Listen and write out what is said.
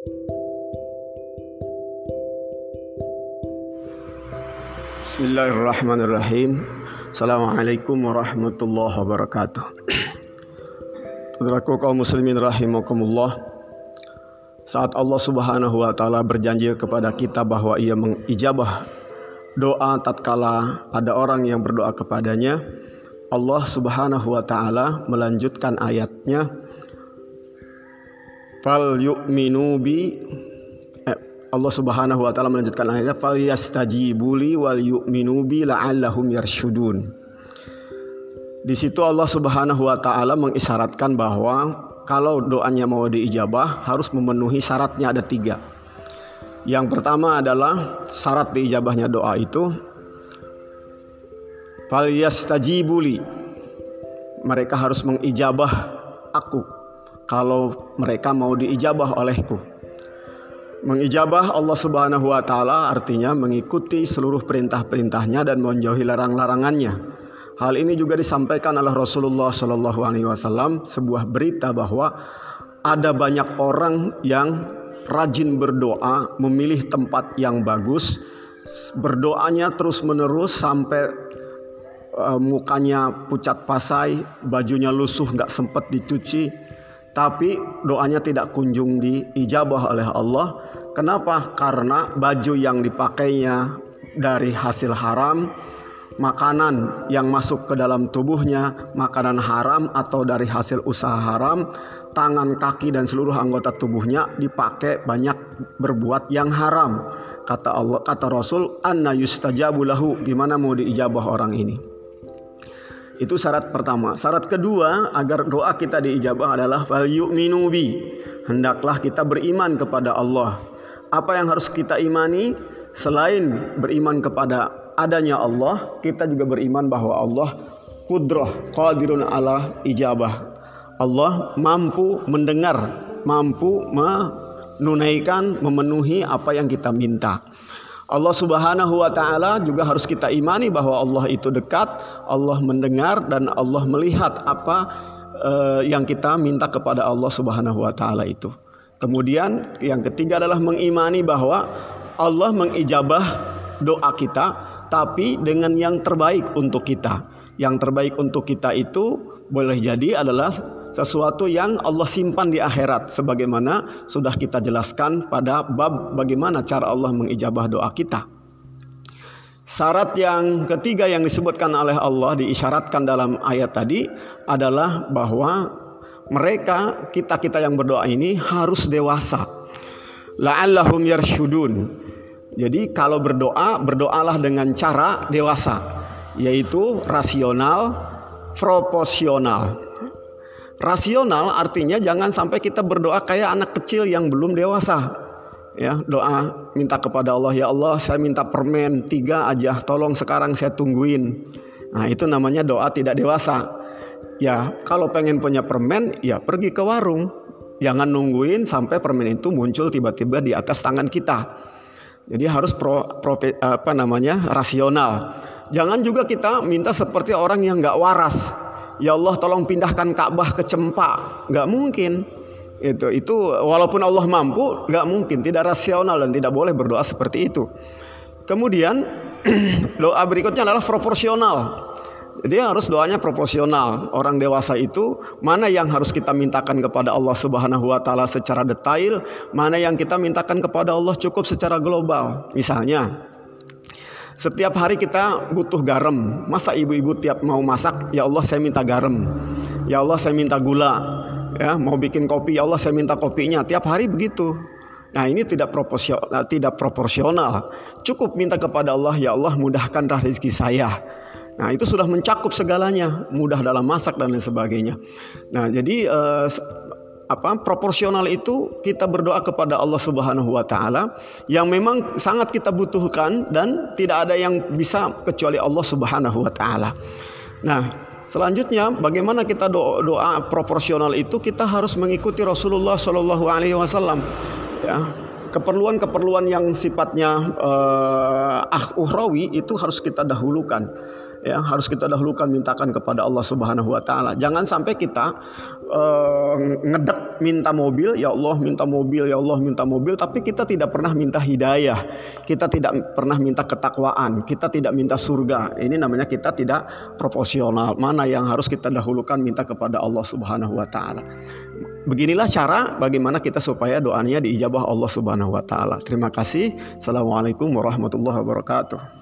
Bismillahirrahmanirrahim. Assalamualaikum warahmatullahi wabarakatuh. Saudaraku kaum muslimin rahimakumullah. Saat Allah Subhanahu wa taala berjanji kepada kita bahwa Ia mengijabah doa tatkala ada orang yang berdoa kepadanya, Allah Subhanahu wa taala melanjutkan ayatnya fal yu'minu bi Allah Subhanahu wa taala melanjutkan ayatnya fal yastajibuli wal yu'minu bi la'allahum yarsyudun. Di situ Allah Subhanahu wa taala mengisyaratkan bahwa kalau doanya mau diijabah harus memenuhi syaratnya ada tiga. Yang pertama adalah syarat diijabahnya doa itu fal yastajibuli. Mereka harus mengijabah aku kalau mereka mau diijabah olehku. Mengijabah Allah Subhanahu wa taala artinya mengikuti seluruh perintah-perintahnya dan menjauhi larang-larangannya. Hal ini juga disampaikan oleh Rasulullah Shallallahu alaihi wasallam sebuah berita bahwa ada banyak orang yang rajin berdoa, memilih tempat yang bagus, berdoanya terus-menerus sampai uh, mukanya pucat pasai, bajunya lusuh nggak sempat dicuci, tapi doanya tidak kunjung diijabah oleh Allah. Kenapa? Karena baju yang dipakainya dari hasil haram, makanan yang masuk ke dalam tubuhnya, makanan haram atau dari hasil usaha haram, tangan, kaki dan seluruh anggota tubuhnya dipakai banyak berbuat yang haram. Kata Allah, kata Rasul, "Anna yustajabu lahu." Gimana mau diijabah orang ini? Itu syarat pertama. Syarat kedua agar doa kita diijabah adalah fal yu'minu bi. Hendaklah kita beriman kepada Allah. Apa yang harus kita imani selain beriman kepada adanya Allah, kita juga beriman bahwa Allah kudrah qadirun ala ijabah. Allah mampu mendengar, mampu menunaikan, memenuhi apa yang kita minta. Allah Subhanahu wa taala juga harus kita imani bahwa Allah itu dekat, Allah mendengar dan Allah melihat apa uh, yang kita minta kepada Allah Subhanahu wa taala itu. Kemudian yang ketiga adalah mengimani bahwa Allah mengijabah doa kita tapi dengan yang terbaik untuk kita. Yang terbaik untuk kita itu boleh jadi adalah sesuatu yang Allah simpan di akhirat sebagaimana sudah kita jelaskan pada bab bagaimana cara Allah mengijabah doa kita. Syarat yang ketiga yang disebutkan oleh Allah diisyaratkan dalam ayat tadi adalah bahwa mereka kita-kita yang berdoa ini harus dewasa. La'allahum yarsyudun. Jadi kalau berdoa, berdoalah dengan cara dewasa, yaitu rasional, proporsional. Rasional artinya jangan sampai kita berdoa kayak anak kecil yang belum dewasa. Ya, doa minta kepada Allah, ya Allah, saya minta permen tiga aja, tolong sekarang saya tungguin. Nah, itu namanya doa tidak dewasa. Ya, kalau pengen punya permen, ya pergi ke warung. Jangan nungguin sampai permen itu muncul tiba-tiba di atas tangan kita. Jadi harus pro, pro apa namanya rasional. Jangan juga kita minta seperti orang yang nggak waras ya Allah tolong pindahkan Ka'bah ke Cempa. Nggak mungkin. Itu itu walaupun Allah mampu nggak mungkin. Tidak rasional dan tidak boleh berdoa seperti itu. Kemudian doa berikutnya adalah proporsional. Jadi harus doanya proporsional. Orang dewasa itu mana yang harus kita mintakan kepada Allah Subhanahu wa taala secara detail, mana yang kita mintakan kepada Allah cukup secara global. Misalnya, setiap hari kita butuh garam. Masa ibu-ibu tiap mau masak, ya Allah saya minta garam. Ya Allah saya minta gula. Ya, mau bikin kopi, ya Allah saya minta kopinya. Tiap hari begitu. Nah ini tidak proporsional, tidak proporsional. Cukup minta kepada Allah, ya Allah mudahkanlah rezeki saya. Nah itu sudah mencakup segalanya, mudah dalam masak dan lain sebagainya. Nah jadi eh, apa proporsional itu kita berdoa kepada Allah Subhanahu wa taala yang memang sangat kita butuhkan dan tidak ada yang bisa kecuali Allah Subhanahu wa taala. Nah, selanjutnya bagaimana kita doa, doa proporsional itu kita harus mengikuti Rasulullah Shallallahu alaihi wasallam ya. Keperluan-keperluan yang sifatnya uh, ah uhrawi itu harus kita dahulukan ya harus kita dahulukan mintakan kepada Allah Subhanahu wa taala. Jangan sampai kita uh, ngedek minta mobil, ya Allah minta mobil, ya Allah minta mobil tapi kita tidak pernah minta hidayah. Kita tidak pernah minta ketakwaan, kita tidak minta surga. Ini namanya kita tidak proporsional. Mana yang harus kita dahulukan minta kepada Allah Subhanahu wa taala. Beginilah cara bagaimana kita supaya doanya diijabah Allah Subhanahu wa taala. Terima kasih. Assalamualaikum warahmatullahi wabarakatuh.